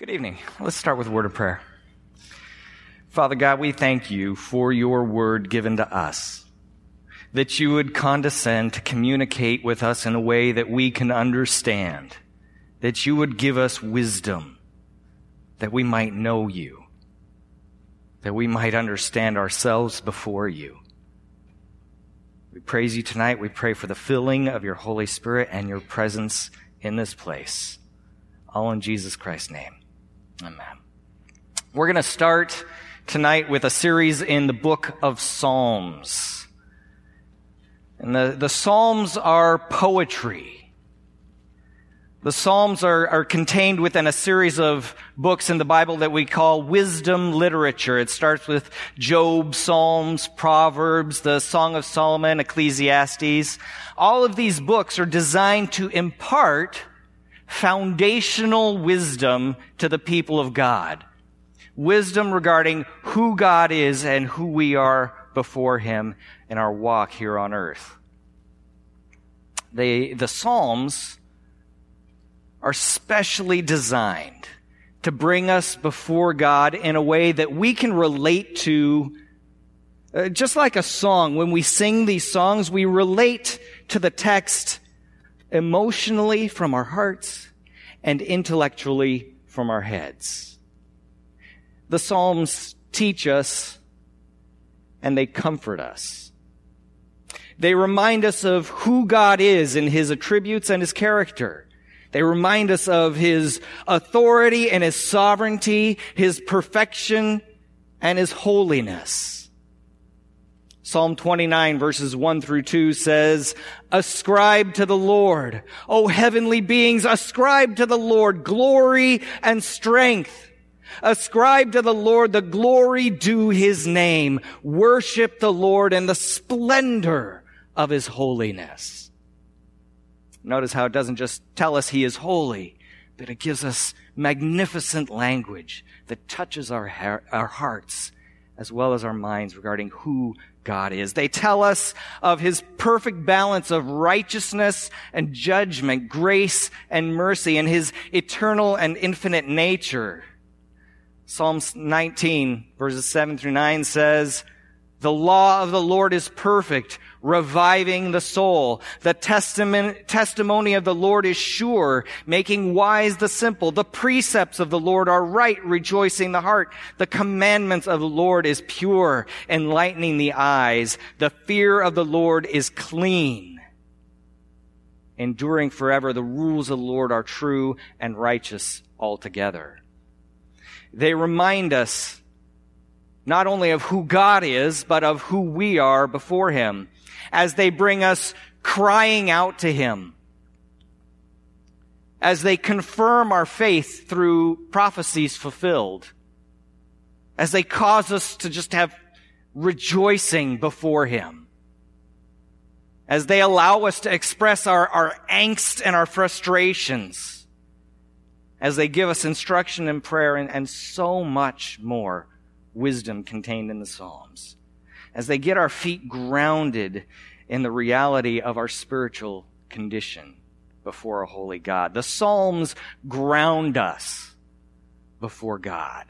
Good evening. Let's start with a word of prayer. Father God, we thank you for your word given to us, that you would condescend to communicate with us in a way that we can understand, that you would give us wisdom, that we might know you, that we might understand ourselves before you. We praise you tonight. We pray for the filling of your Holy Spirit and your presence in this place. All in Jesus Christ's name. Amen. We're going to start tonight with a series in the book of Psalms. And the, the Psalms are poetry. The Psalms are, are contained within a series of books in the Bible that we call wisdom literature. It starts with Job, Psalms, Proverbs, the Song of Solomon, Ecclesiastes. All of these books are designed to impart foundational wisdom to the people of God. Wisdom regarding who God is and who we are before Him in our walk here on earth. They, the Psalms are specially designed to bring us before God in a way that we can relate to uh, just like a song, when we sing these songs, we relate to the text emotionally from our hearts and intellectually from our heads. The Psalms teach us and they comfort us. They remind us of who God is in His attributes and His character. They remind us of His authority and His sovereignty, His perfection and His holiness. Psalm 29 verses 1 through 2 says, Ascribe to the Lord, O heavenly beings, ascribe to the Lord glory and strength. Ascribe to the Lord the glory due his name. Worship the Lord in the splendor of his holiness. Notice how it doesn't just tell us he is holy, but it gives us magnificent language that touches our, our hearts as well as our minds regarding who God is. They tell us of his perfect balance of righteousness and judgment, grace and mercy, and his eternal and infinite nature. Psalms 19 verses 7 through 9 says, the law of the Lord is perfect, reviving the soul. The testimony of the Lord is sure, making wise the simple. The precepts of the Lord are right, rejoicing the heart. The commandments of the Lord is pure, enlightening the eyes. The fear of the Lord is clean, enduring forever. The rules of the Lord are true and righteous altogether. They remind us not only of who God is, but of who we are before Him, as they bring us crying out to Him, as they confirm our faith through prophecies fulfilled, as they cause us to just have rejoicing before Him, as they allow us to express our, our angst and our frustrations, as they give us instruction in prayer and, and so much more wisdom contained in the Psalms. As they get our feet grounded in the reality of our spiritual condition before a holy God. The Psalms ground us before God.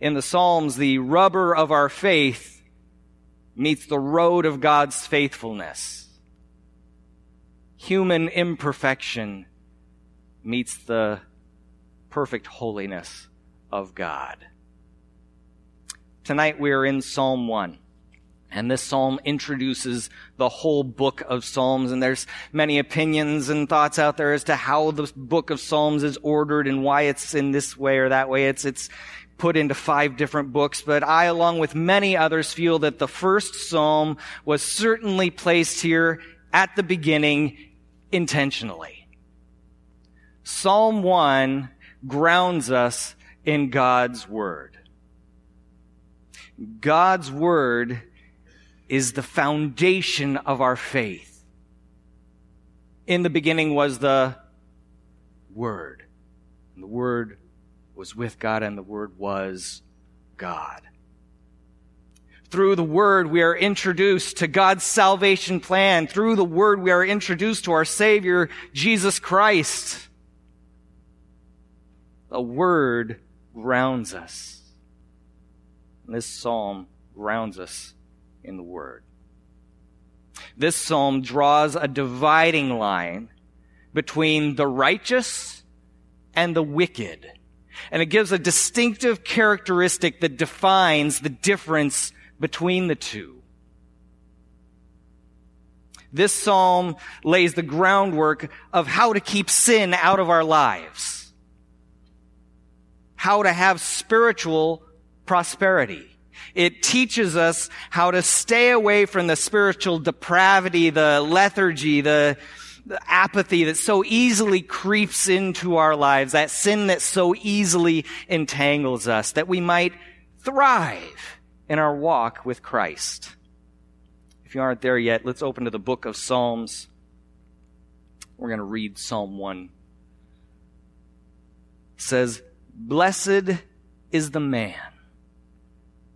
In the Psalms, the rubber of our faith meets the road of God's faithfulness. Human imperfection meets the perfect holiness of God. Tonight we are in Psalm 1. And this psalm introduces the whole book of Psalms, and there's many opinions and thoughts out there as to how the book of Psalms is ordered and why it's in this way or that way. It's, it's put into five different books, but I, along with many others, feel that the first psalm was certainly placed here at the beginning intentionally. Psalm 1 grounds us in God's Word. God's Word is the foundation of our faith. In the beginning was the Word. And the Word was with God, and the Word was God. Through the Word, we are introduced to God's salvation plan. Through the Word, we are introduced to our Savior, Jesus Christ. The Word grounds us. And this psalm grounds us in the Word. This psalm draws a dividing line between the righteous and the wicked. And it gives a distinctive characteristic that defines the difference between the two. This psalm lays the groundwork of how to keep sin out of our lives. How to have spiritual prosperity. It teaches us how to stay away from the spiritual depravity, the lethargy, the, the apathy that so easily creeps into our lives, that sin that so easily entangles us, that we might thrive in our walk with Christ. If you aren't there yet, let's open to the book of Psalms. We're going to read Psalm 1. It says, Blessed is the man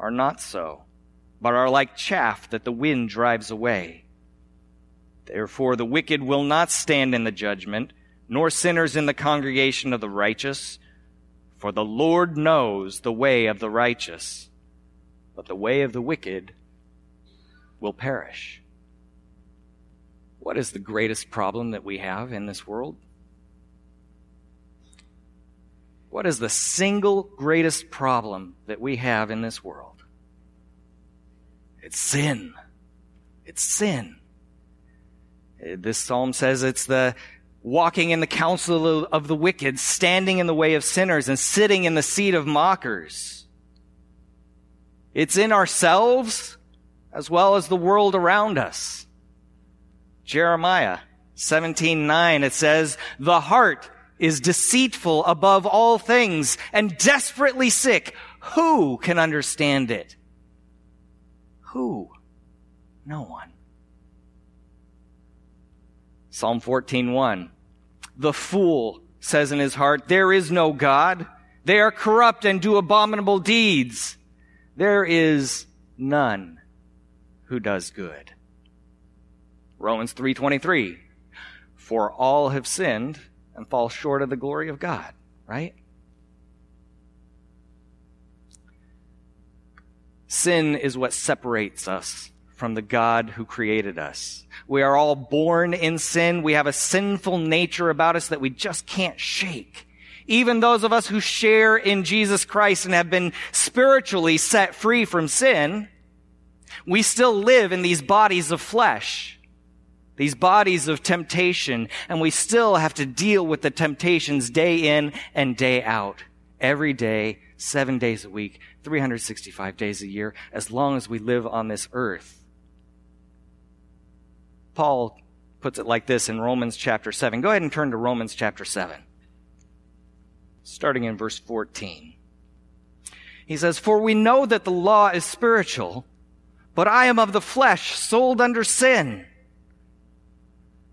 are not so, but are like chaff that the wind drives away. Therefore, the wicked will not stand in the judgment, nor sinners in the congregation of the righteous. For the Lord knows the way of the righteous, but the way of the wicked will perish. What is the greatest problem that we have in this world? What is the single greatest problem that we have in this world? It's sin. It's sin. This psalm says it's the walking in the counsel of the wicked, standing in the way of sinners, and sitting in the seat of mockers. It's in ourselves as well as the world around us. Jeremiah 17:9 it says, "The heart is deceitful above all things and desperately sick. Who can understand it?" Who? No one. Psalm 14:1 The fool says in his heart, there is no God. They are corrupt and do abominable deeds. There is none who does good. Romans 3:23 For all have sinned and fall short of the glory of God, right? Sin is what separates us from the God who created us. We are all born in sin. We have a sinful nature about us that we just can't shake. Even those of us who share in Jesus Christ and have been spiritually set free from sin, we still live in these bodies of flesh, these bodies of temptation, and we still have to deal with the temptations day in and day out, every day, seven days a week, 365 days a year, as long as we live on this earth. Paul puts it like this in Romans chapter 7. Go ahead and turn to Romans chapter 7, starting in verse 14. He says, For we know that the law is spiritual, but I am of the flesh, sold under sin.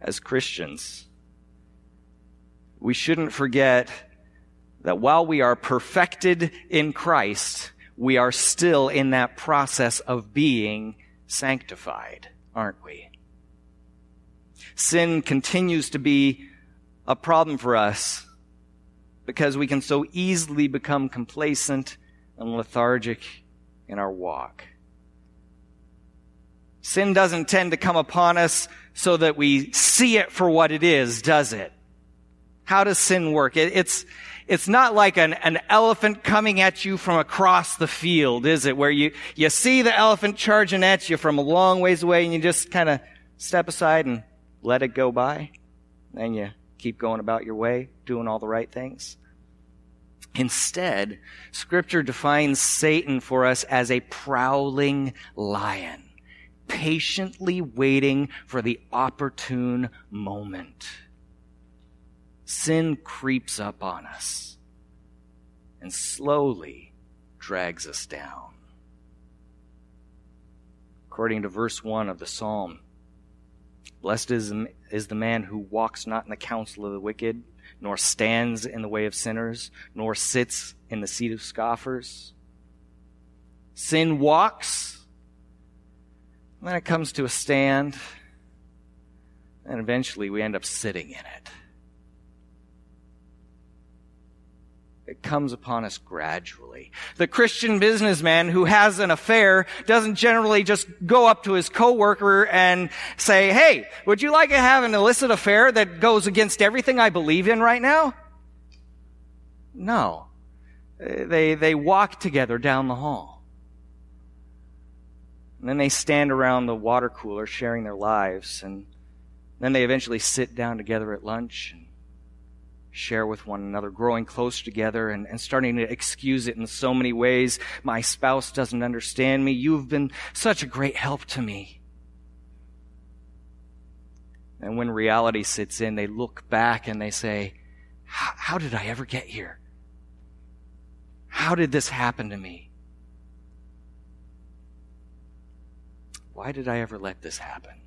as Christians. We shouldn't forget that while we are perfected in Christ, we are still in that process of being sanctified, aren't we? Sin continues to be a problem for us because we can so easily become complacent and lethargic in our walk. Sin doesn't tend to come upon us so that we see it for what it is, does it? How does sin work? It, it's, it's not like an, an elephant coming at you from across the field, is it? Where you, you see the elephant charging at you from a long ways away and you just kind of step aside and let it go by. And you keep going about your way, doing all the right things. Instead, scripture defines Satan for us as a prowling lion, patiently waiting for the opportune moment sin creeps up on us and slowly drags us down. According to verse 1 of the psalm, blessed is, is the man who walks not in the counsel of the wicked, nor stands in the way of sinners, nor sits in the seat of scoffers. Sin walks, then it comes to a stand, and eventually we end up sitting in it. It comes upon us gradually. The Christian businessman who has an affair doesn't generally just go up to his coworker and say, Hey, would you like to have an illicit affair that goes against everything I believe in right now? No. They, they walk together down the hall. And then they stand around the water cooler sharing their lives. And then they eventually sit down together at lunch and share with one another, growing close together and, and starting to excuse it in so many ways. My spouse doesn't understand me. You've been such a great help to me. And when reality sits in, they look back and they say, How did I ever get here? How did this happen to me? Why did I ever let this happen?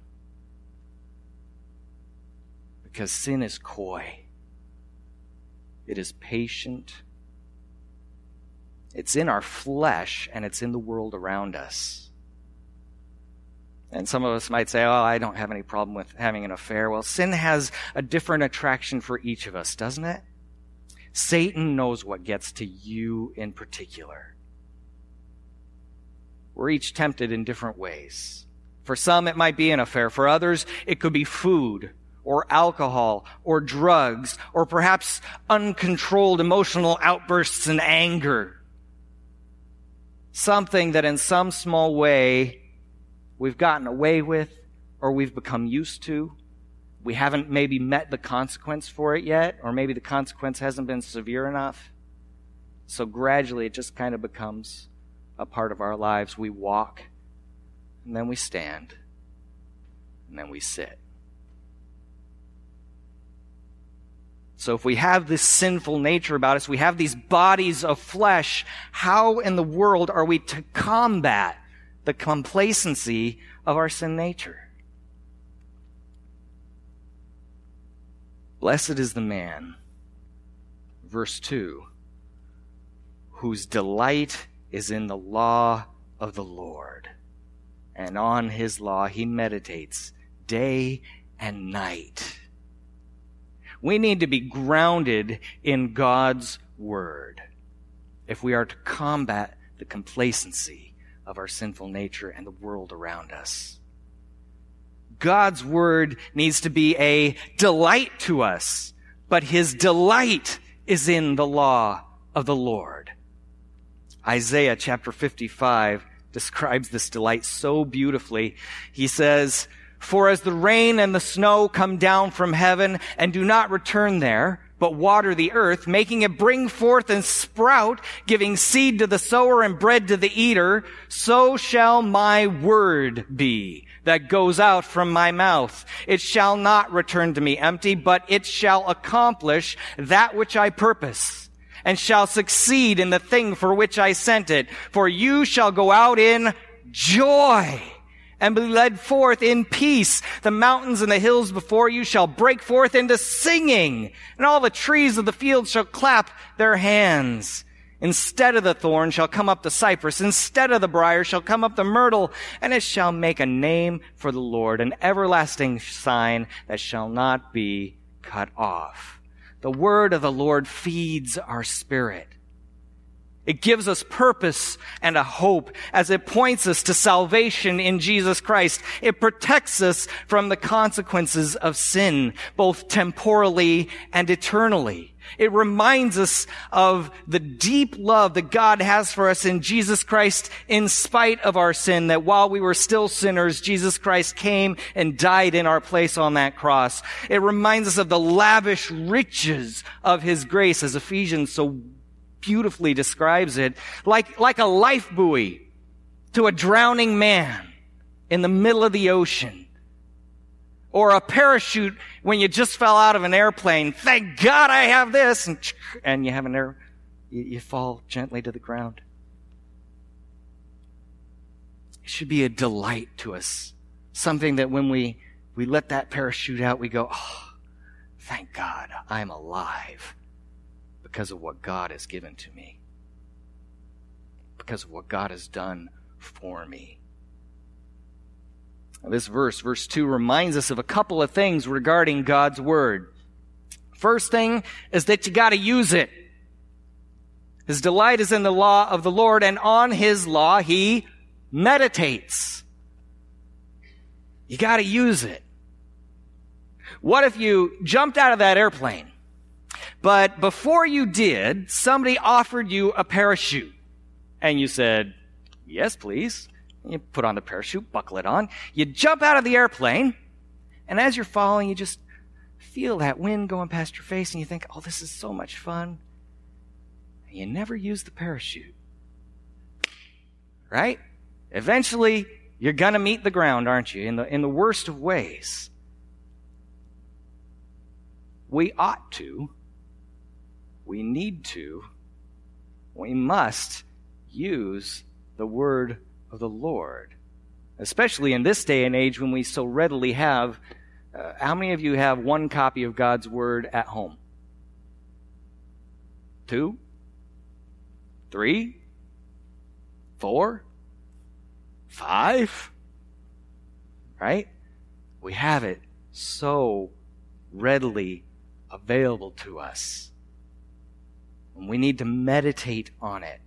Because sin is coy. It is patient. It's in our flesh and it's in the world around us. And some of us might say, Oh, I don't have any problem with having an affair. Well, sin has a different attraction for each of us, doesn't it? Satan knows what gets to you in particular. We're each tempted in different ways. For some, it might be an affair. For others, it could be food or alcohol or drugs or perhaps uncontrolled emotional outbursts and anger. Something that in some small way we've gotten away with or we've become used to. We haven't maybe met the consequence for it yet, or maybe the consequence hasn't been severe enough. So gradually it just kind of becomes a part of our lives. We walk, and then we stand, and then we sit. So if we have this sinful nature about us, we have these bodies of flesh, how in the world are we to combat the complacency of our sin nature? Blessed is the man, verse 2, whose delight is in the law of the Lord. And on his law he meditates day and night. We need to be grounded in God's Word if we are to combat the complacency of our sinful nature and the world around us. God's Word needs to be a delight to us, but His delight is in the law of the Lord. Isaiah chapter 55 describes this delight so beautifully. He says, for as the rain and the snow come down from heaven and do not return there, but water the earth, making it bring forth and sprout, giving seed to the sower and bread to the eater, so shall my word be that goes out from my mouth. It shall not return to me empty, but it shall accomplish that which I purpose and shall succeed in the thing for which I sent it. For you shall go out in joy and be led forth in peace. The mountains and the hills before you shall break forth into singing, and all the trees of the field shall clap their hands. Instead of the thorn shall come up the cypress. Instead of the brier shall come up the myrtle. And it shall make a name for the Lord, an everlasting sign that shall not be cut off. The word of the Lord feeds our spirit. It gives us purpose and a hope as it points us to salvation in Jesus Christ. It protects us from the consequences of sin, both temporally and eternally. It reminds us of the deep love that God has for us in Jesus Christ in spite of our sin, that while we were still sinners, Jesus Christ came and died in our place on that cross. It reminds us of the lavish riches of His grace, as Ephesians so beautifully describes it, like, like a life buoy to a drowning man in the middle of the ocean or a parachute when you just fell out of an airplane. Thank God I have this. And, and you have an air, you, you fall gently to the ground. It should be a delight to us. Something that when we, we let that parachute out, we go, oh, thank God I'm alive because of what God has given to me. Because of what God has done for me. This verse, verse 2, reminds us of a couple of things regarding God's Word. First thing is that you gotta use it. His delight is in the law of the Lord, and on His law He meditates. You gotta use it. What if you jumped out of that airplane, but before you did, somebody offered you a parachute, and you said, yes, please. You put on the parachute, buckle it on. You jump out of the airplane, and as you're falling, you just feel that wind going past your face, and you think, oh, this is so much fun. And you never use the parachute. Right? Eventually, you're going to meet the ground, aren't you? In the, in the worst of ways. We ought to, we need to, we must use the word of the Lord. Especially in this day and age when we so readily have. Uh, how many of you have one copy of God's Word at home? Two? Three? Four? Five? Right? We have it so readily available to us. And we need to meditate on it.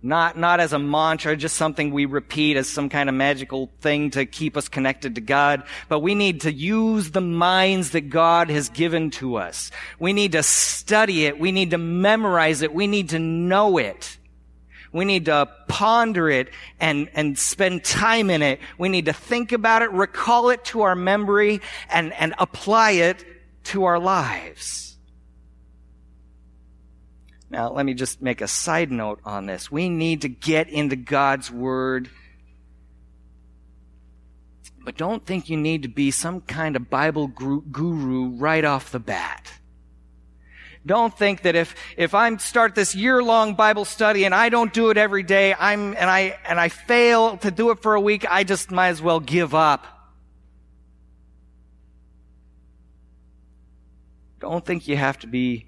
Not, not as a mantra, just something we repeat as some kind of magical thing to keep us connected to God, but we need to use the minds that God has given to us. We need to study it. We need to memorize it. We need to know it. We need to ponder it and, and spend time in it. We need to think about it, recall it to our memory, and, and apply it to our lives. Now, let me just make a side note on this. We need to get into God's Word. But don't think you need to be some kind of Bible guru right off the bat. Don't think that if, if I start this year long Bible study and I don't do it every day, I'm, and I, and I fail to do it for a week, I just might as well give up. Don't think you have to be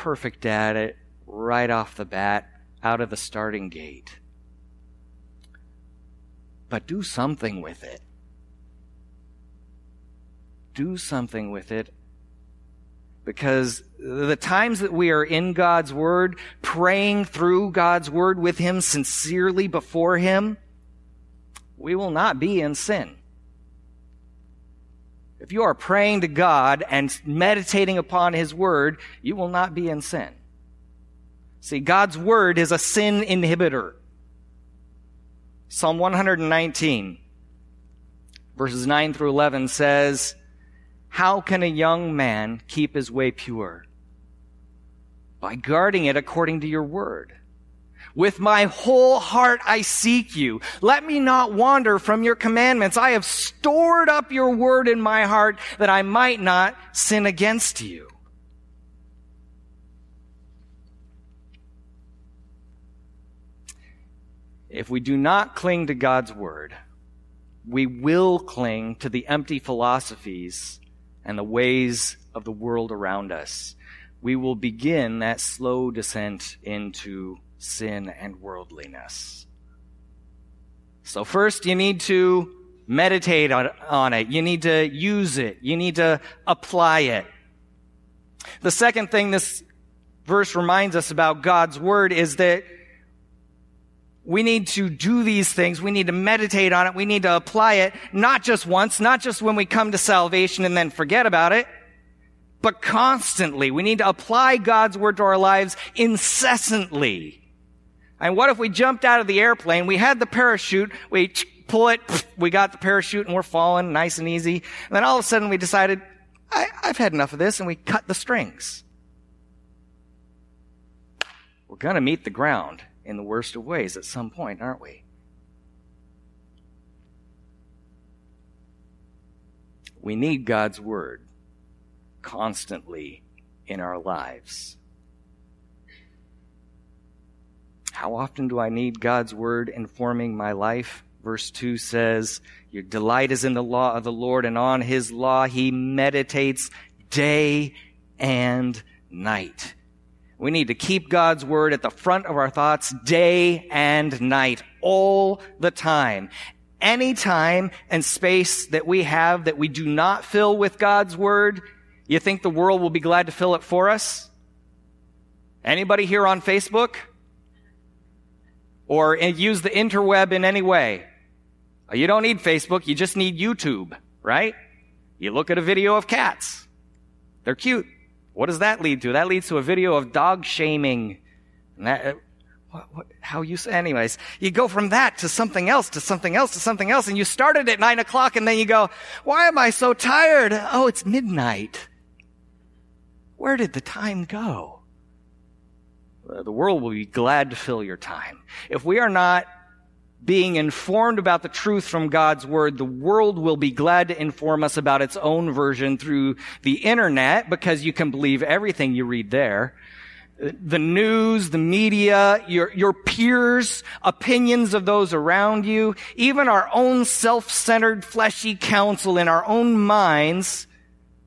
perfect at it right off the bat, out of the starting gate. But do something with it. Do something with it. Because the times that we are in God's Word, praying through God's Word with Him sincerely before Him, we will not be in sin. If you are praying to God and meditating upon His Word, you will not be in sin. See, God's Word is a sin inhibitor. Psalm 119, verses 9 through 11 says, How can a young man keep his way pure? By guarding it according to your Word. With my whole heart I seek you. Let me not wander from your commandments. I have stored up your word in my heart that I might not sin against you. If we do not cling to God's word, we will cling to the empty philosophies and the ways of the world around us. we will begin that slow descent into sin and worldliness. So first you need to meditate on, on, it. You need to use it. You need to apply it. The second thing this verse reminds us about God's Word is that we need to do these things. We need to meditate on it. We need to apply it, not just once, not just when we come to salvation and then forget about it, but constantly. We need to apply God's Word to our lives incessantly. And what if we jumped out of the airplane, we had the parachute, we pull it, we got the parachute and we're falling nice and easy. And then all of a sudden we decided, I, have had enough of this and we cut the strings. We're gonna meet the ground in the worst of ways at some point, aren't we? We need God's Word constantly in our lives. How often do I need God's Word informing my life? Verse 2 says, Your delight is in the law of the Lord, and on His law He meditates day and night. We need to keep God's word at the front of our thoughts day and night, all the time. Any time and space that we have that we do not fill with God's word, you think the world will be glad to fill it for us? Anybody here on Facebook? Or use the interweb in any way? You don't need Facebook, you just need YouTube, right? You look at a video of cats. They're cute. What does that lead to? That leads to a video of dog shaming. And that, uh, what, what, how you say, anyways, you go from that to something else, to something else, to something else, and you started at nine o'clock and then you go, why am I so tired? Oh, it's midnight. Where did the time go? Uh, the world will be glad to fill your time. If we are not being informed about the truth from God's Word, the world will be glad to inform us about its own version through the internet because you can believe everything you read there. The news, the media, your, your peers, opinions of those around you, even our own self-centered fleshy counsel in our own minds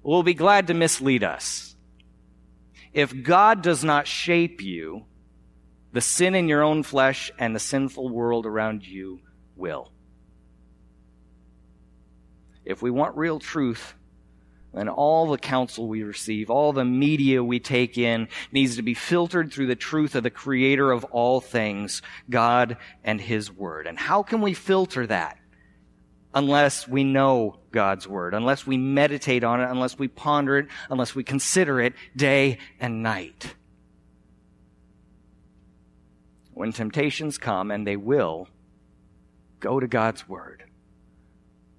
will be glad to mislead us. If God does not shape you, the sin in your own flesh and the sinful world around you will. If we want real truth, then all the counsel we receive, all the media we take in needs to be filtered through the truth of the creator of all things, God and His Word. And how can we filter that? Unless we know God's Word, unless we meditate on it, unless we ponder it, unless we consider it day and night. When temptations come, and they will, go to God's Word.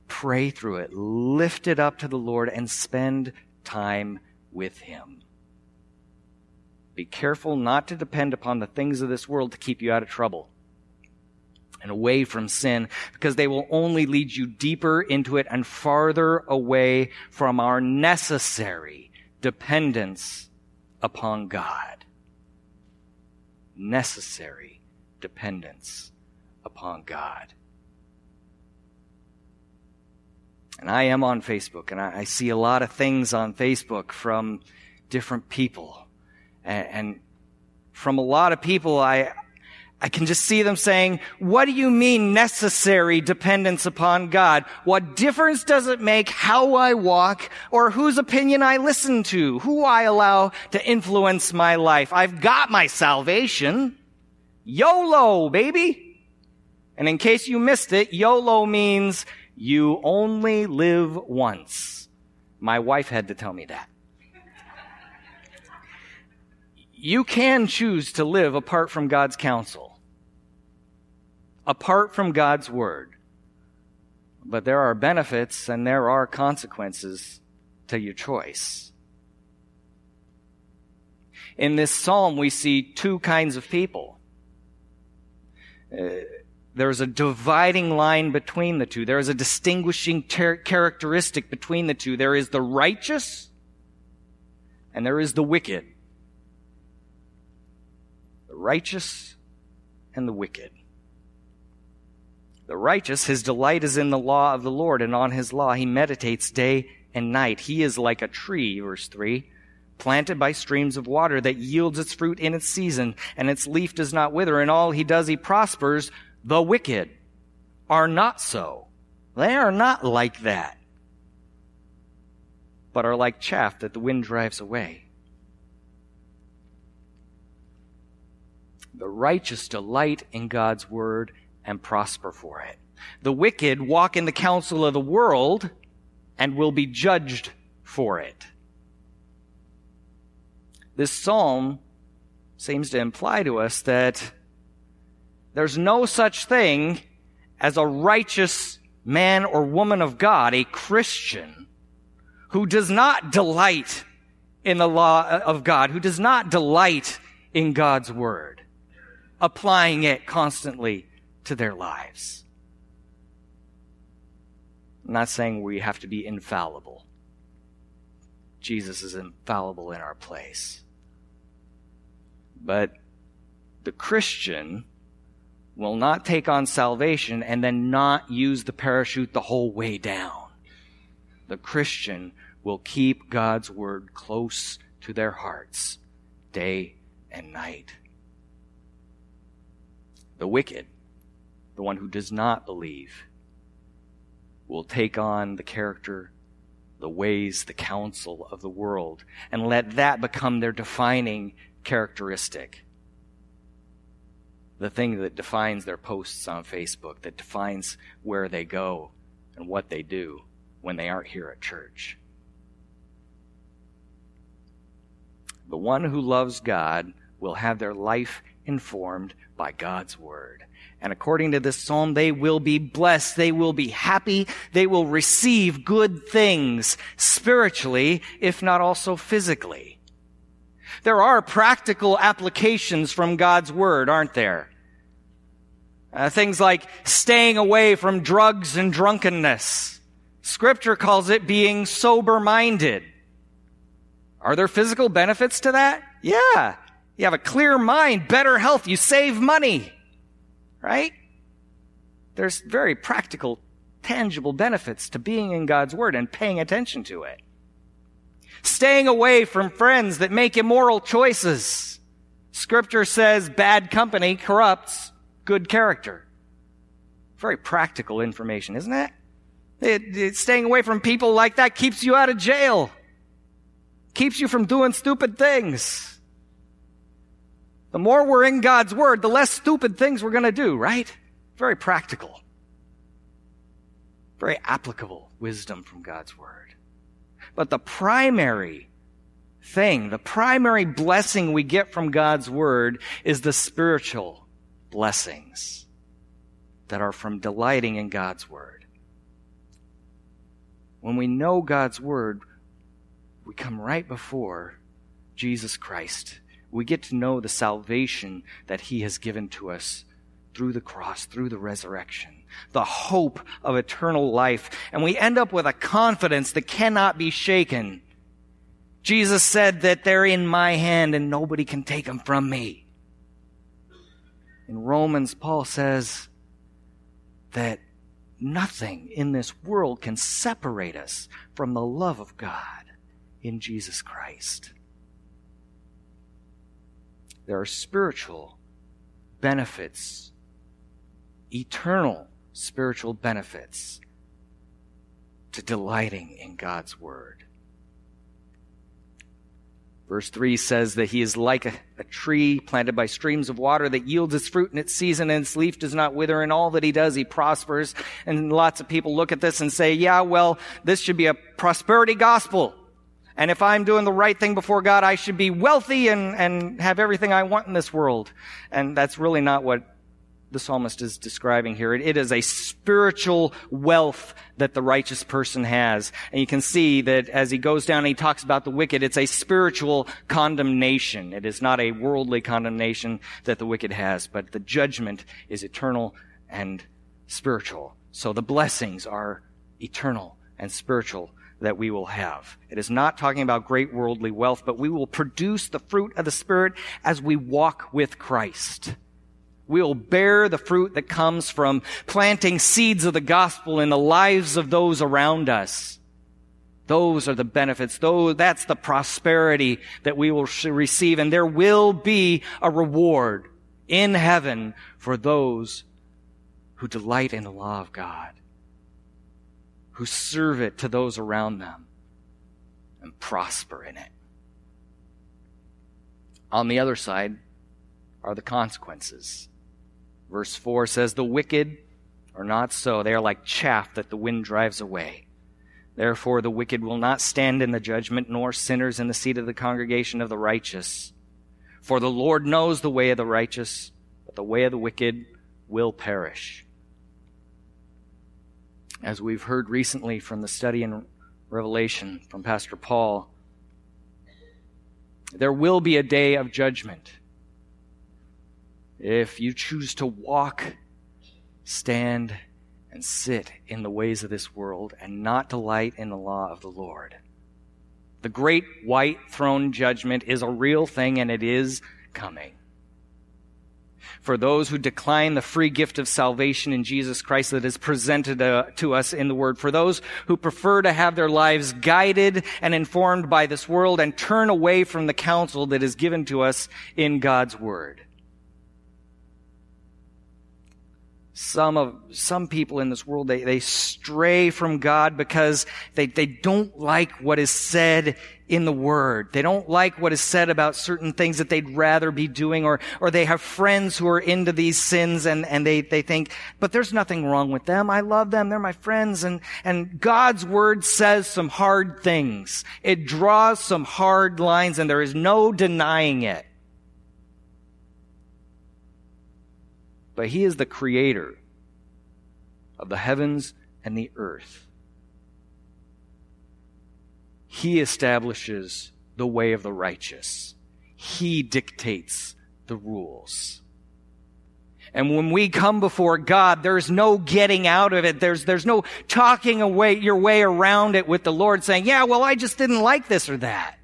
Pray through it. Lift it up to the Lord and spend time with Him. Be careful not to depend upon the things of this world to keep you out of trouble and away from sin because they will only lead you deeper into it and farther away from our necessary dependence upon God necessary dependence upon God. And I am on Facebook, and I, see a lot of things on Facebook from different people. And from a lot of people, I, I can just see them saying, what do you mean necessary dependence upon God? What difference does it make how I walk or whose opinion I listen to, who I allow to influence my life? I've got my salvation. YOLO, baby. And in case you missed it, YOLO means you only live once. My wife had to tell me that. You can choose to live apart from God's counsel apart from God's Word. But there are benefits and there are consequences to your choice. In this psalm, we see two kinds of people. Uh, there's a dividing line between the two. There is a distinguishing ter- characteristic between the two. There is the righteous and there is the wicked. The righteous and the wicked. The righteous, his delight is in the law of the Lord, and on his law he meditates day and night. He is like a tree, verse 3, planted by streams of water that yields its fruit in its season, and its leaf does not wither. In all he does, he prospers. The wicked are not so. They are not like that, but are like chaff that the wind drives away. The righteous delight in God's word and prosper for it. The wicked walk in the counsel of the world and will be judged for it. This psalm seems to imply to us that there's no such thing as a righteous man or woman of God, a Christian, who does not delight in the law of God, who does not delight in God's word, applying it constantly to their lives. I'm not saying we have to be infallible. Jesus is infallible in our place. But the Christian will not take on salvation and then not use the parachute the whole way down. The Christian will keep God's word close to their hearts day and night. The wicked, the one who does not believe, will take on the character, the ways, the counsel of the world, and let that become their defining characteristic the thing that defines their posts on Facebook, that defines where they go and what they do when they aren't here at church. The one who loves God will have their life informed by God's word. And according to this psalm, they will be blessed. They will be happy. They will receive good things spiritually, if not also physically. There are practical applications from God's Word, aren't there? Uh, things like staying away from drugs and drunkenness. Scripture calls it being sober minded. Are there physical benefits to that? Yeah. You have a clear mind, better health, you save money. Right? There's very practical, tangible benefits to being in God's Word and paying attention to it staying away from friends that make immoral choices. Scripture says bad company corrupts good character. Very practical information, isn't it? it, it staying away from people like that keeps you out of jail, keeps you from doing stupid things. The more we're in God's Word, the less stupid things we're going to do, right? Very practical. Very applicable wisdom from God's Word. But the primary thing, the primary blessing we get from God's Word is the spiritual blessings that are from delighting in God's Word. When we know God's Word, we come right before Jesus Christ. We get to know the salvation that He has given to us through the cross, through the resurrection the hope of eternal life. And we end up with a confidence that cannot be shaken. Jesus said that they're in my hand and nobody can take them from me. In Romans, Paul says that nothing in this world can separate us from the love of God in Jesus Christ. There are spiritual benefits, eternal spiritual benefits to delighting in God's Word. Verse 3 says that he is like a, a, tree planted by streams of water that yields its fruit in its season and its leaf does not wither. In all that he does, he prospers. And lots of people look at this and say, yeah, well, this should be a prosperity gospel. And if I'm doing the right thing before God, I should be wealthy and, and have everything I want in this world. And that's really not what the psalmist is describing here. It is a spiritual wealth that the righteous person has. And you can see that as he goes down and he talks about the wicked, it's a spiritual condemnation. It is not a worldly condemnation that the wicked has, but the judgment is eternal and spiritual. So the blessings are eternal and spiritual that we will have. It is not talking about great worldly wealth, but we will produce the fruit of the Spirit as we walk with Christ. We'll bear the fruit that comes from planting seeds of the gospel in the lives of those around us. Those are the benefits. Those, that's the prosperity that we will receive. And there will be a reward in heaven for those who delight in the law of God, who serve it to those around them and prosper in it. On the other side are the consequences. Verse 4 says, The wicked are not so. They are like chaff that the wind drives away. Therefore, the wicked will not stand in the judgment, nor sinners in the seat of the congregation of the righteous. For the Lord knows the way of the righteous, but the way of the wicked will perish. As we've heard recently from the study in Revelation from Pastor Paul, there will be a day of judgment. If you choose to walk, stand, and sit in the ways of this world and not delight in the law of the Lord. The great white throne judgment is a real thing and it is coming. For those who decline the free gift of salvation in Jesus Christ that is presented uh, to us in the Word, for those who prefer to have their lives guided and informed by this world and turn away from the counsel that is given to us in God's Word. some of some people in this world they, they stray from god because they, they don't like what is said in the word. They don't like what is said about certain things that they'd rather be doing or or they have friends who are into these sins and and they they think but there's nothing wrong with them. I love them. They're my friends. And and god's word says some hard things. It draws some hard lines and there is no denying it. But he is the creator of the heavens and the earth. He establishes the way of the righteous. He dictates the rules. And when we come before God, there's no getting out of it. There's, there's no talking away your way around it with the Lord saying, yeah, well, I just didn't like this or that.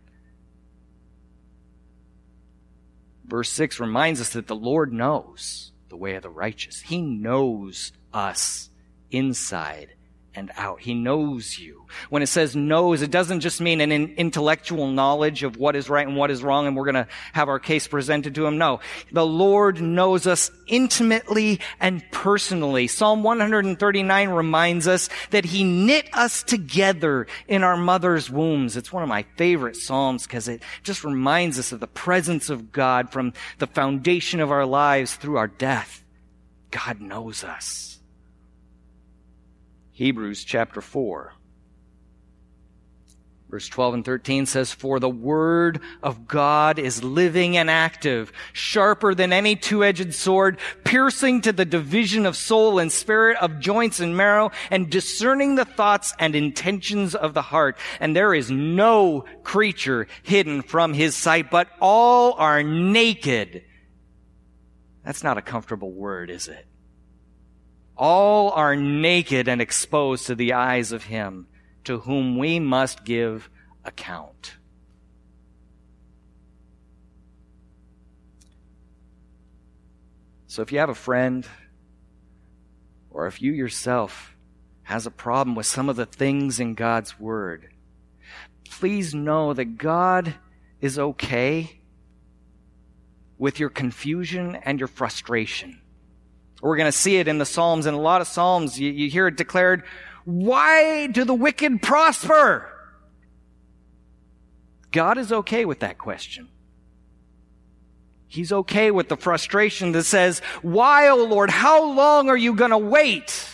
Verse 6 reminds us that the Lord knows the way of the righteous. He knows us inside and out. He knows you. When it says knows, it doesn't just mean an intellectual knowledge of what is right and what is wrong and we're going to have our case presented to him. No. The Lord knows us intimately and personally. Psalm 139 reminds us that he knit us together in our mother's wombs. It's one of my favorite psalms because it just reminds us of the presence of God from the foundation of our lives through our death. God knows us. Hebrews chapter 4. Verse 12 and 13 says, For the word of God is living and active, sharper than any two-edged sword, piercing to the division of soul and spirit, of joints and marrow, and discerning the thoughts and intentions of the heart. And there is no creature hidden from his sight, but all are naked. That's not a comfortable word, is it? All are naked and exposed to the eyes of him to whom we must give account. So if you have a friend, or if you yourself has a problem with some of the things in God's Word, please know that God is okay with your confusion and your frustration. We're going to see it in the Psalms. In a lot of Psalms, you, you hear it declared, why do the wicked prosper? God is okay with that question. He's okay with the frustration that says, why, O oh Lord, how long are you going to wait?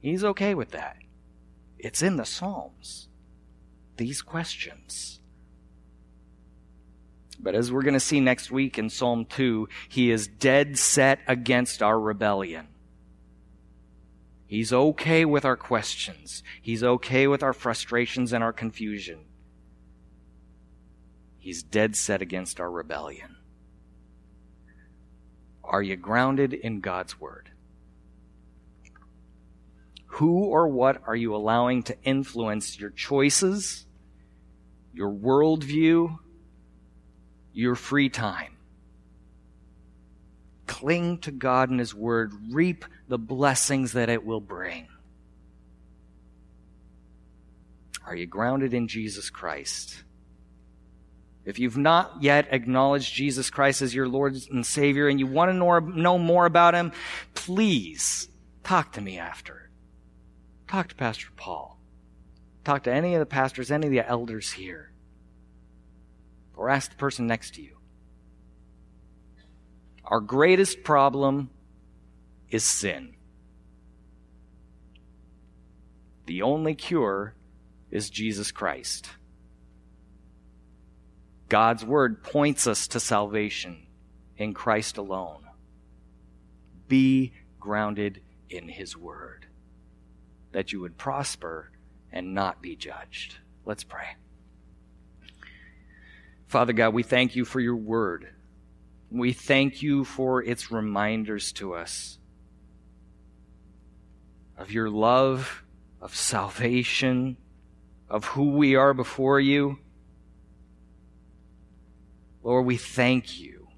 He's okay with that. It's in the Psalms. These questions. But as we're going to see next week in Psalm 2, he is dead set against our rebellion. He's okay with our questions. He's okay with our frustrations and our confusion. He's dead set against our rebellion. Are you grounded in God's Word? Who or what are you allowing to influence your choices, your worldview, your free time. Cling to God and His Word. Reap the blessings that it will bring. Are you grounded in Jesus Christ? If you've not yet acknowledged Jesus Christ as your Lord and Savior and you want to know more about Him, please talk to me after. Talk to Pastor Paul. Talk to any of the pastors, any of the elders here. Or ask the person next to you. Our greatest problem is sin. The only cure is Jesus Christ. God's word points us to salvation in Christ alone. Be grounded in his word, that you would prosper and not be judged. Let's pray. Father God, we thank you for your word. We thank you for its reminders to us of your love, of salvation, of who we are before you. Lord, we thank you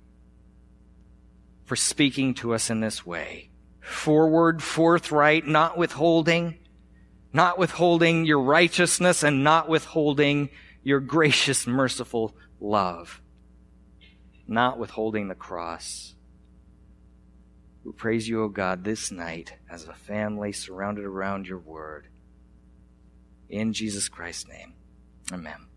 for speaking to us in this way. Forward, forthright, not withholding, not withholding your righteousness and not withholding your gracious, merciful love not withholding the cross. We praise you, O God, this night as a family surrounded around your word. In Jesus Christ's name, amen.